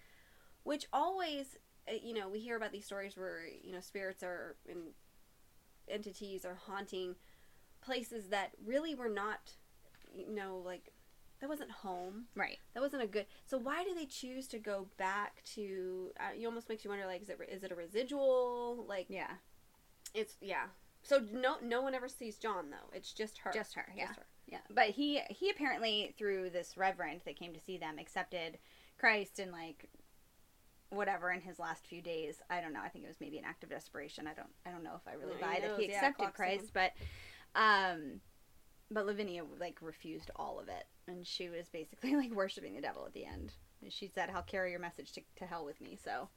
[SPEAKER 2] which always, uh, you know, we hear about these stories where you know spirits are and entities are haunting places that really were not, you know, like that wasn't home.
[SPEAKER 1] Right.
[SPEAKER 2] That wasn't a good. So why do they choose to go back to? Uh, it almost makes you wonder. Like, is it is it a residual? Like,
[SPEAKER 1] Yeah.
[SPEAKER 2] it's yeah. So no no one ever sees John though. It's just her.
[SPEAKER 1] Just her. Yeah.
[SPEAKER 2] Just her.
[SPEAKER 1] Yeah. But he he apparently through this reverend that came to see them accepted Christ and like whatever in his last few days. I don't know. I think it was maybe an act of desperation. I don't I don't know if I really buy that he accepted
[SPEAKER 2] ticking.
[SPEAKER 1] Christ, but um but Lavinia like refused all of it and she was basically like worshiping the devil at the end. And she said, "I'll carry your message to, to hell with me." So,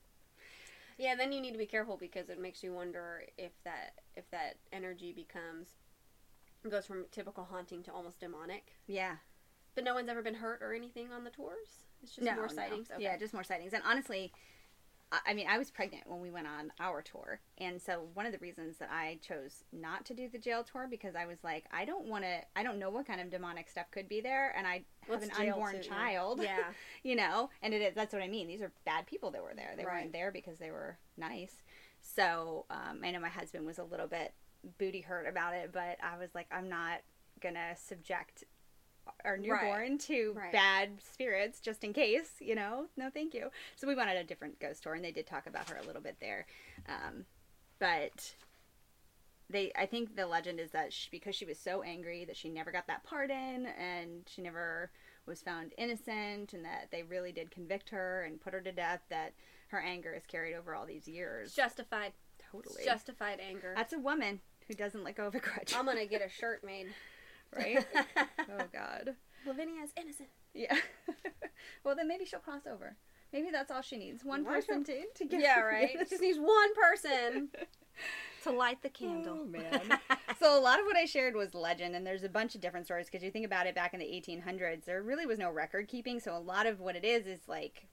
[SPEAKER 2] Yeah. Then you need to be careful because it makes you wonder if that if that energy becomes goes from typical haunting to almost demonic.
[SPEAKER 1] yeah.
[SPEAKER 2] But no one's ever been hurt or anything on the tours. It's just
[SPEAKER 1] no,
[SPEAKER 2] more
[SPEAKER 1] no.
[SPEAKER 2] sightings. Okay.
[SPEAKER 1] Yeah, just more sightings. And honestly, I mean, I was pregnant when we went on our tour, and so one of the reasons that I chose not to do the jail tour because I was like, I don't want to. I don't know what kind of demonic stuff could be there, and I have an unborn
[SPEAKER 2] too?
[SPEAKER 1] child.
[SPEAKER 2] Yeah.
[SPEAKER 1] you know, and it is. That's what I mean. These are bad people that were there. They
[SPEAKER 2] Right.
[SPEAKER 1] weren't there because they were nice. So um, I know my husband was a little bit booty hurt about it, but I was like, I'm not gonna subject our newborn to
[SPEAKER 2] Right.
[SPEAKER 1] bad spirits just in case, you know. No, thank you. So we went on a different ghost tour, and they did talk about her a little bit there, um, but they i think the legend is that she, because she was so angry that she never got that pardon and she never was found innocent and that they really did convict her and put her to death that her anger is carried over all these years
[SPEAKER 2] justified.
[SPEAKER 1] totally
[SPEAKER 2] justified anger.
[SPEAKER 1] that's a woman who doesn't let go of a grudge
[SPEAKER 2] I'm gonna get a shirt made.
[SPEAKER 1] Right oh god
[SPEAKER 2] Lavinia's innocent.
[SPEAKER 1] yeah well then maybe she'll cross over maybe that's all she needs one
[SPEAKER 2] Why
[SPEAKER 1] person to, to get
[SPEAKER 2] Yeah, right. Just needs one person to light the candle.
[SPEAKER 1] Oh, man. so a lot of what I shared was legend, and there's a bunch of different stories because you think about it back in the 1800s, there really was no record keeping. So a lot of what it is is like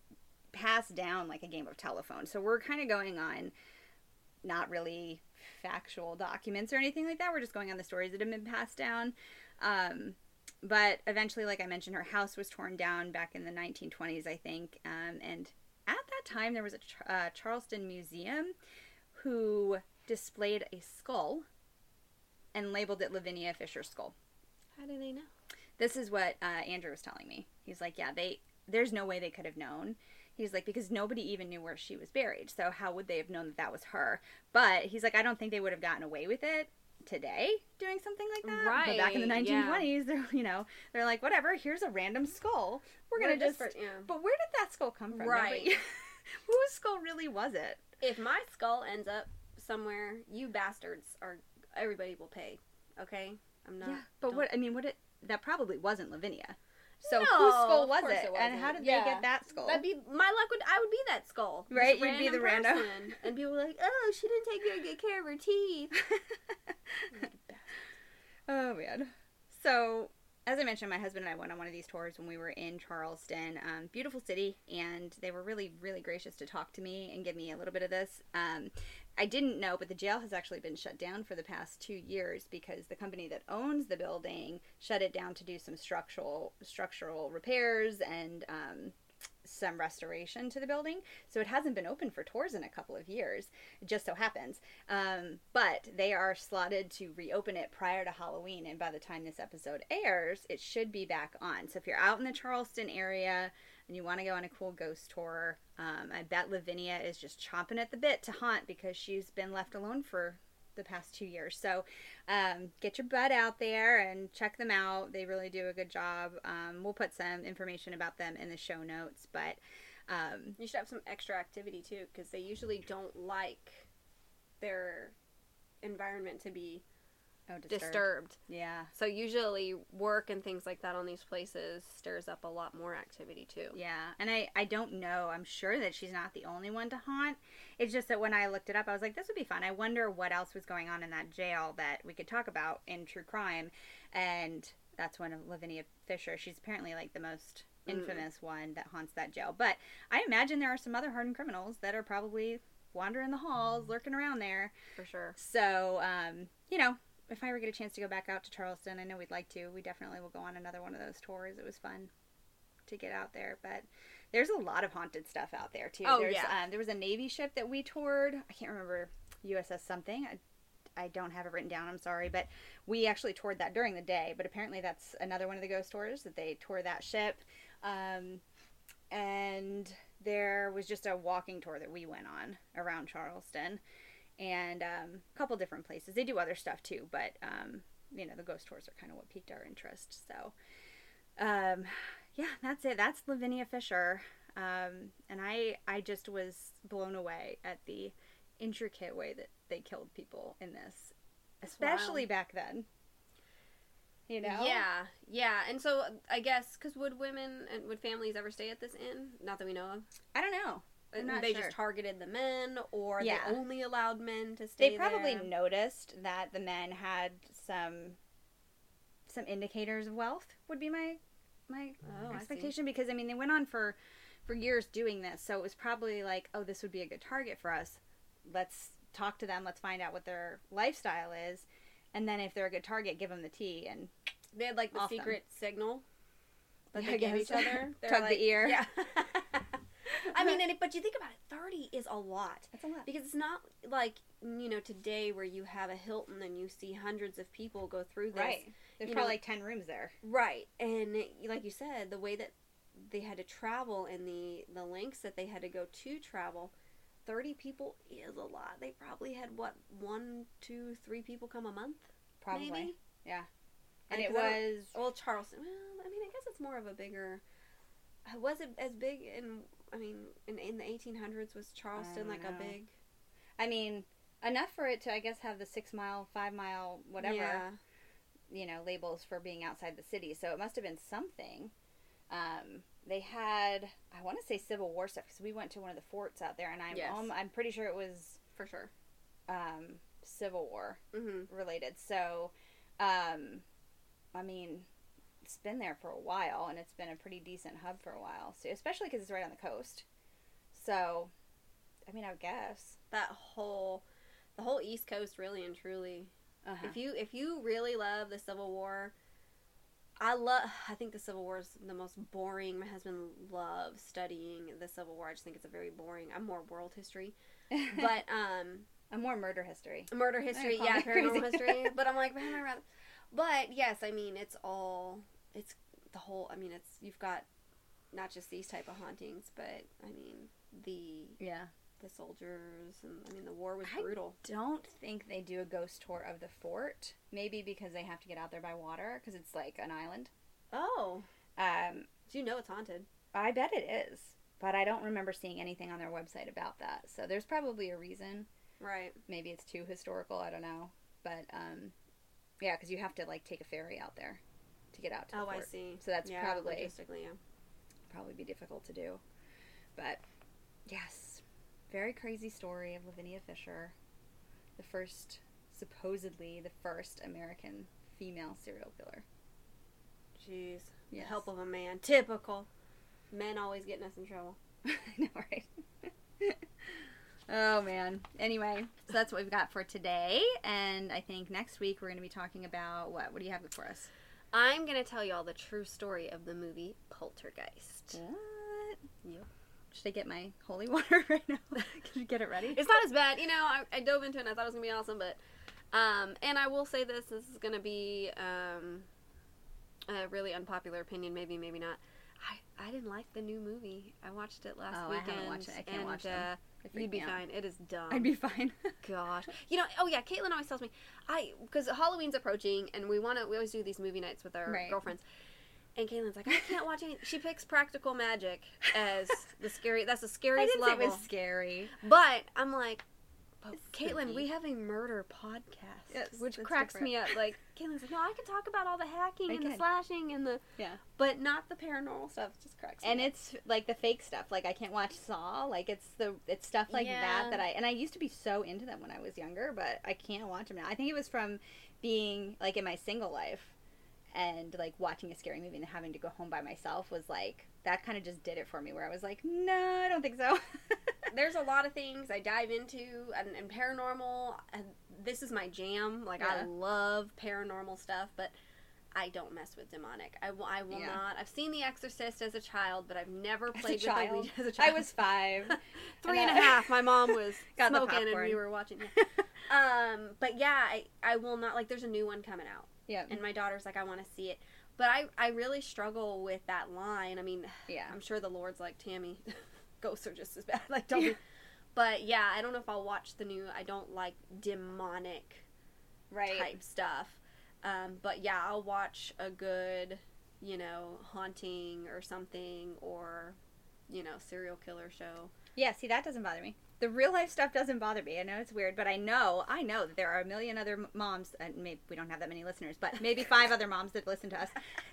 [SPEAKER 1] passed down like a game of telephone. So we're kind of going on not really factual documents or anything like that. We're just going on the stories that have been passed down. Um, but eventually, like I mentioned, her house was torn down back in the 1920s, I think. Um, and at that time, there was a uh, Charleston museum who displayed a skull and labeled it Lavinia Fisher's skull.
[SPEAKER 2] How do they know?
[SPEAKER 1] This is what uh, Andrew was telling me. He's like, yeah, they there's no way they could have known. He's like, because nobody even knew where she was buried. So how would they have known that that was her? But he's like, I don't think they would have gotten away with it today doing something like that. But back in the
[SPEAKER 2] Right, yeah.
[SPEAKER 1] 1920s, they're you know they're like, whatever. Here's a random skull. We're gonna just.
[SPEAKER 2] yeah.
[SPEAKER 1] But where did that skull come from?
[SPEAKER 2] Right.
[SPEAKER 1] Nobody- Whose skull really was it?
[SPEAKER 2] If my skull ends up somewhere, you bastards are. Everybody will pay. Okay, I'm not.
[SPEAKER 1] yeah, but what I mean, what it that probably wasn't Lavinia. So
[SPEAKER 2] No,
[SPEAKER 1] whose skull was it,
[SPEAKER 2] it
[SPEAKER 1] and how did
[SPEAKER 2] Yeah.
[SPEAKER 1] they get that skull?
[SPEAKER 2] That'd be my luck. Would I would be that skull,
[SPEAKER 1] Right, you'd be the
[SPEAKER 2] random and people were like, "Oh, she didn't take very good care of her teeth."
[SPEAKER 1] oh man. So as I mentioned, my husband and I went on one of these tours when we were in Charleston. Um, beautiful city, and they were really, really gracious to talk to me and give me a little bit of this. Um, I didn't know, but the jail has actually been shut down for the past two years because the company that owns the building shut it down to do some structural structural repairs and um, some restoration to the building. So it hasn't been open for tours in a couple of years. It just so happens. Um, but they are slotted to reopen it prior to Halloween. And by the time this episode airs, it should be back on. So if you're out in the Charleston area and you want to go on a cool ghost tour, um, I bet Lavinia is just chomping at the bit to haunt because she's been left alone for the past two years. So um, get your butt out there and check them out. They really do a good job. Um, we'll put some information about them in the show notes, but um,
[SPEAKER 2] You should have some extra activity too, because they usually don't like their environment to be
[SPEAKER 1] oh, disturbed.
[SPEAKER 2] disturbed.
[SPEAKER 1] Yeah,
[SPEAKER 2] So usually work and things like that on these places stirs up a lot more activity too.
[SPEAKER 1] yeah. And I, I don't know. I'm sure that she's not the only one to haunt. It's just that when I looked it up, I was like, this would be fun. I wonder what else was going on in that jail that we could talk about in true crime. And that's one of Lavinia Fisher. She's apparently like the most
[SPEAKER 2] Mm.
[SPEAKER 1] infamous one that haunts that jail. But I imagine there are some other hardened criminals that are probably wandering the halls, lurking around there.
[SPEAKER 2] For sure.
[SPEAKER 1] So, um, you know, if I ever get a chance to go back out to Charleston, I know we'd like to. We definitely will go on another one of those tours. It was fun to get out there, but there's a lot of haunted stuff out there too.
[SPEAKER 2] Oh,
[SPEAKER 1] there's,
[SPEAKER 2] yeah.
[SPEAKER 1] Um, there was a Navy ship that we toured. I can't remember USS something. I, I don't have it written down. I'm sorry, but we actually toured that during the day. But apparently, that's another one of the ghost tours that they tour that ship. Um, and there was just a walking tour that we went on around Charleston, and um, a couple different places. They do other stuff too, but um, you know, the ghost tours are kind of what piqued our interest. So, um, yeah, that's it. That's Lavinia Fisher. Um, and I, I just was blown away at the intricate way that they killed people in this, especially
[SPEAKER 2] wild.
[SPEAKER 1] back then. You know?
[SPEAKER 2] Yeah, yeah. And so I guess because would women and would families ever stay at this inn? Not that we know of.
[SPEAKER 1] I don't know. I'm
[SPEAKER 2] And
[SPEAKER 1] not
[SPEAKER 2] they
[SPEAKER 1] sure.
[SPEAKER 2] just targeted the men, or
[SPEAKER 1] Yeah.
[SPEAKER 2] they only allowed men to stay
[SPEAKER 1] They probably
[SPEAKER 2] there?
[SPEAKER 1] noticed that the men had some some indicators of wealth. Would be my my
[SPEAKER 2] Oh, I
[SPEAKER 1] expectation because I mean they went on for for years doing this, so it was probably like, oh, this would be a good target for us. Let's talk to them. Let's find out what their lifestyle is, and then if they're a good target, give them the tea. And
[SPEAKER 2] They had like the secret signal that
[SPEAKER 1] Yeah,
[SPEAKER 2] they
[SPEAKER 1] I
[SPEAKER 2] gave each other. They're
[SPEAKER 1] Tug the ear.
[SPEAKER 2] Yeah. I mean, and but you think about it, thirty is a lot
[SPEAKER 1] that's a lot.
[SPEAKER 2] because it's not like you know today where you have a Hilton and you see hundreds of people go through this.
[SPEAKER 1] Right. There's
[SPEAKER 2] you
[SPEAKER 1] probably
[SPEAKER 2] know-
[SPEAKER 1] like ten rooms there.
[SPEAKER 2] Right, and like you said, the way that they had to travel and the the lengths that they had to go to travel, thirty people is a lot. They probably had what one, two, three people come a month,
[SPEAKER 1] Probably.
[SPEAKER 2] maybe.
[SPEAKER 1] Yeah. And
[SPEAKER 2] Like,
[SPEAKER 1] it was
[SPEAKER 2] Well, Charleston. Well, I mean, I guess it's more of a bigger. Was it as big in? I mean, in in the eighteen hundreds, was Charleston like a big?
[SPEAKER 1] I mean, enough for it to, I guess, have the six mile, five mile, whatever,
[SPEAKER 2] Yeah.
[SPEAKER 1] you know, labels for being outside the city. So it must have been something. Um, they had, I want to say Civil War stuff because we went to one of the forts out there, and I'm,
[SPEAKER 2] Yes.
[SPEAKER 1] um, I'm pretty sure it was
[SPEAKER 2] for sure.
[SPEAKER 1] um, Civil War
[SPEAKER 2] Mm-hmm.
[SPEAKER 1] related. So, um, I mean, it's been there for a while, and it's been a pretty decent hub for a while. So, especially because it's right on the coast. So, I mean, I would guess.
[SPEAKER 2] That whole, the whole East Coast, really and truly.
[SPEAKER 1] Uh-huh.
[SPEAKER 2] If you if you really love the Civil War, I love. I think the Civil War is the most boring. My husband loves studying the Civil War. I just think it's a very boring. I'm more world history, but um,
[SPEAKER 1] I'm more murder history.
[SPEAKER 2] murder history, yeah, paranormal history. But I'm like, man, I rather. But yes, I mean, it's all. It's the whole. I mean, it's you've got not just these type of hauntings, but I mean the
[SPEAKER 1] Yeah.
[SPEAKER 2] the soldiers and I mean the war was brutal. I-.
[SPEAKER 1] Don't think they do a ghost tour of the fort. Maybe because they have to get out there by water because it's like an island.
[SPEAKER 2] Oh,
[SPEAKER 1] Um,
[SPEAKER 2] do you know it's haunted?
[SPEAKER 1] I bet it is, but I don't remember seeing anything on their website about that. So there's probably a reason.
[SPEAKER 2] Right.
[SPEAKER 1] Maybe it's too historical. I don't know, but um, yeah, because you have to like take a ferry out there to get out to the
[SPEAKER 2] Oh, I see.
[SPEAKER 1] So that's
[SPEAKER 2] yeah,
[SPEAKER 1] probably
[SPEAKER 2] logistically, yeah.
[SPEAKER 1] probably be difficult to do. But yes, very crazy story of Lavinia Fisher, the first, supposedly the first American female serial killer.
[SPEAKER 2] Jeez. The help of a man. Typical. Men always getting us in trouble.
[SPEAKER 1] I know, right? oh man. Anyway, so that's what we've got for today, and I think next week we're going to be talking about what? What do you have for us?
[SPEAKER 2] I'm gonna tell you all the true story of the movie Poltergeist.
[SPEAKER 1] What?
[SPEAKER 2] Yep.
[SPEAKER 1] Should I get my holy water right now? Can you get it ready?
[SPEAKER 2] It's not as bad, you know. I, I dove into it and I thought it was gonna be awesome, but um, and I will say this: this is gonna be um, a really unpopular opinion, maybe, maybe not. I, I didn't like the new movie. I watched it last
[SPEAKER 1] Oh, I
[SPEAKER 2] weekend.
[SPEAKER 1] haven't watched it. I can't
[SPEAKER 2] and,
[SPEAKER 1] watch them.
[SPEAKER 2] Uh, you'd be
[SPEAKER 1] out.
[SPEAKER 2] fine. It is dumb.
[SPEAKER 1] I'd be fine.
[SPEAKER 2] Gosh, you know. Oh yeah, Kaitlin always tells me I because Halloween's approaching and we want to. We always do these movie nights with our
[SPEAKER 1] Right.
[SPEAKER 2] girlfriends. And Kaitlin's like, I can't watch any. She picks Practical Magic as the scary. That's the
[SPEAKER 1] I
[SPEAKER 2] scariest
[SPEAKER 1] didn't say
[SPEAKER 2] level.
[SPEAKER 1] it was scary.
[SPEAKER 2] But I'm like, but
[SPEAKER 1] Kaitlin,
[SPEAKER 2] we have a murder podcast,
[SPEAKER 1] Yes,
[SPEAKER 2] which cracks
[SPEAKER 1] different.
[SPEAKER 2] me up. Like Kaitlin's like, no, I can talk about all the hacking
[SPEAKER 1] I
[SPEAKER 2] and the slashing and the
[SPEAKER 1] Yeah.
[SPEAKER 2] but not the paranormal stuff. It just cracks.
[SPEAKER 1] and
[SPEAKER 2] me up.
[SPEAKER 1] And it's like the fake stuff like i can't watch saw like it's the it's stuff like
[SPEAKER 2] Yeah.
[SPEAKER 1] that that i and i used to be so into them when i was younger but i can't watch them now i think it was from being like in my single life and like watching a scary movie and having to go home by myself was like that kind of just did it for me where i was like no i don't think so
[SPEAKER 2] there's a lot of things I dive into and, and paranormal. And this is my jam. Like I love paranormal stuff, but I don't mess with demonic. I will. I will
[SPEAKER 1] Yeah.
[SPEAKER 2] not. I've seen The Exorcist as a child, but I've never played with
[SPEAKER 1] child?
[SPEAKER 2] the Ouija as a child.
[SPEAKER 1] I was five
[SPEAKER 2] three and
[SPEAKER 1] And
[SPEAKER 2] half. My mom was
[SPEAKER 1] Got
[SPEAKER 2] smoking, and we were watching. Yeah. um, but yeah, I, I will not like. There's a new one coming out,
[SPEAKER 1] Yeah.
[SPEAKER 2] and my daughter's like, I want to see it. But I, I really struggle with that line. I mean,
[SPEAKER 1] Yeah.
[SPEAKER 2] I'm sure the Lord's like Tammy, ghosts are just as bad. Like, don't. Be, but yeah, I don't know if I'll watch the new. I don't like demonic
[SPEAKER 1] Right.
[SPEAKER 2] type stuff. Um, but yeah, I'll watch a good, you know, haunting or something, or you know, serial killer show.
[SPEAKER 1] Yeah, see, that doesn't bother me. The real life stuff doesn't bother me. I know it's weird, but I know, I know that there are a million other moms, uh, and maybe we don't have that many listeners, but maybe five other moms that listen to us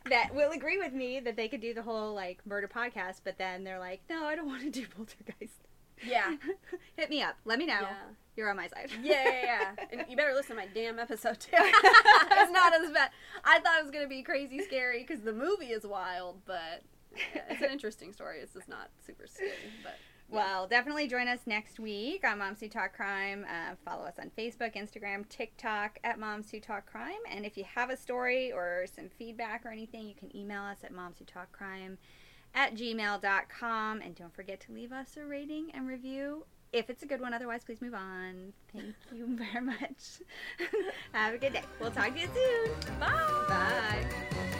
[SPEAKER 1] that will agree with me that they could do the whole like murder podcast, but then they're like, no, I don't want to do poltergeist.
[SPEAKER 2] Yeah.
[SPEAKER 1] Hit me up. Let me know.
[SPEAKER 2] Yeah.
[SPEAKER 1] You're on my side.
[SPEAKER 2] Yeah, yeah, yeah. And you better listen to my damn episode too. it's not as bad. I thought it was gonna be crazy scary because the movie is wild, but yeah, it's an interesting story. It's just not super scary. But
[SPEAKER 1] Well, definitely join us next week on Moms Who Talk Crime. Uh, follow us on Facebook, Instagram, TikTok at Moms Who Talk Crime. And if you have a story or some feedback or anything, you can email us at Moms Who Talk Crime at gmail.com. And don't forget to leave us a rating and review if it's a good one. Otherwise, please move on. Thank you very much. have a good day. We'll talk to you soon.
[SPEAKER 2] bye.
[SPEAKER 1] Bye.